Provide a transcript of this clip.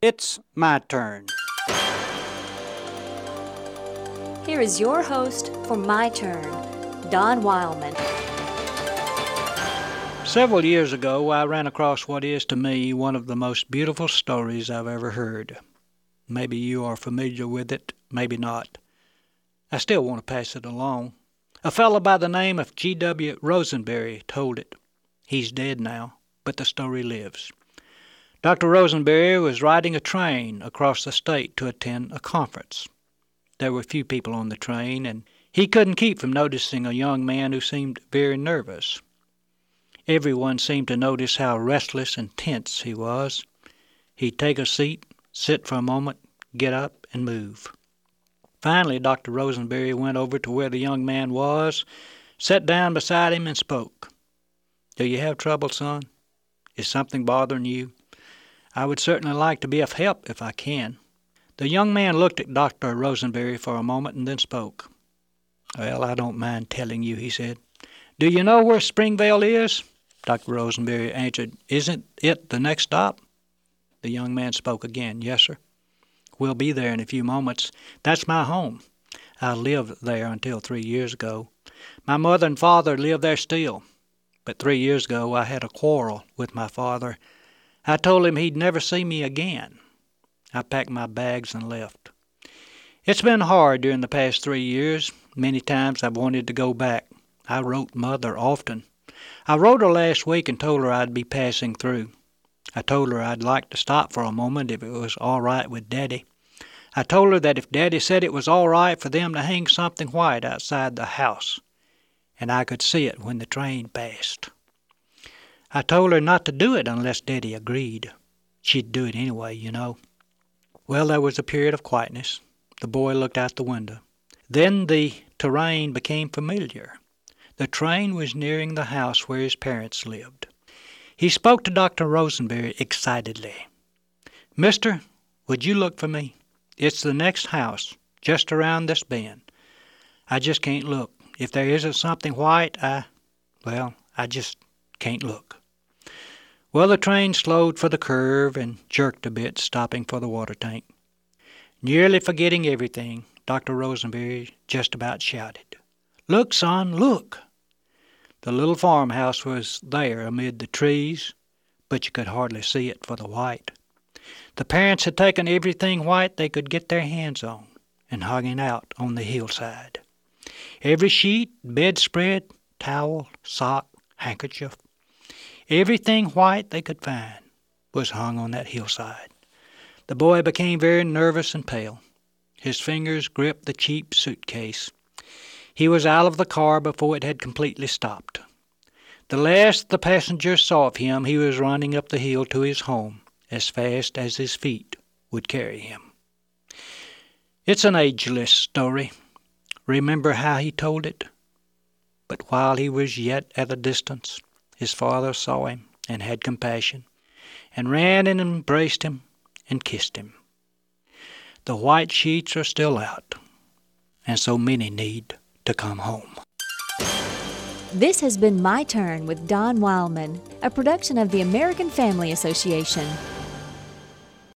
It's my turn. Here is your host for My Turn, Don Wildmon. Several years ago, I ran across what is to me one of the most beautiful stories I've ever heard. Maybe you are familiar with it, maybe not. I still want to pass it along. A fellow by the name of G.W. Rosenberry told it. He's dead now, but the story lives. Dr. Rosenberry was riding a train across the state to attend a conference. There were few people on the train, and he couldn't keep from noticing a young man who seemed very nervous. Everyone seemed to notice how restless and tense he was. He'd take a seat, sit for a moment, get up, and move. Finally, Dr. Rosenberry went over to where the young man was, sat down beside him, and spoke. Do you have trouble, son? Is something bothering you? I would certainly like to be of help if I can. The young man looked at Dr. Rosenberry for a moment and then spoke. Well, I don't mind telling you, he said. Do you know where Springvale is? Dr. Rosenberry answered. Isn't it the next stop? The young man spoke again. Yes, sir. We'll be there in a few moments. That's my home. I lived there until three years ago. My mother and father live there still. But three years ago I had a quarrel with my father I told him he'd never see me again. I packed my bags and left. It's been hard during the past three years. Many times I've wanted to go back. I wrote Mother often. I wrote her last week and told her I'd be passing through. I told her I'd like to stop for a moment if it was all right with Daddy. I told her that if Daddy said it was all right for them to hang something white outside the house, and I could see it when the train passed. I told her not to do it unless Daddy agreed. She'd do it anyway, you know. Well, there was a period of quietness. The boy looked out the window. Then the terrain became familiar. The train was nearing the house where his parents lived. He spoke to Dr. Rosenberry excitedly. Mister, would you look for me? It's the next house, just around this bend. I just can't look. If there isn't something white, I, well, I just can't look. Well, the train slowed for the curve and jerked a bit, stopping for the water tank. Nearly forgetting everything, Dr. Rosenberry just about shouted, Look, son, look! The little farmhouse was there amid the trees, but you could hardly see it for the white. The parents had taken everything white they could get their hands on and hung it out on the hillside. Every sheet, bedspread, towel, sock, handkerchief, Everything white they could find was hung on that hillside. The boy became very nervous and pale. His fingers gripped the cheap suitcase. He was out of the car before it had completely stopped. The last the passengers saw of him, he was running up the hill to his home as fast as his feet would carry him. It's an ageless story. Remember how he told it? But while he was yet at a distance, his father saw him and had compassion, and ran and embraced him and kissed him. The white sheets are still out, and so many need to come home. This has been My Turn with Don Wildmon, a production of the American Family Association.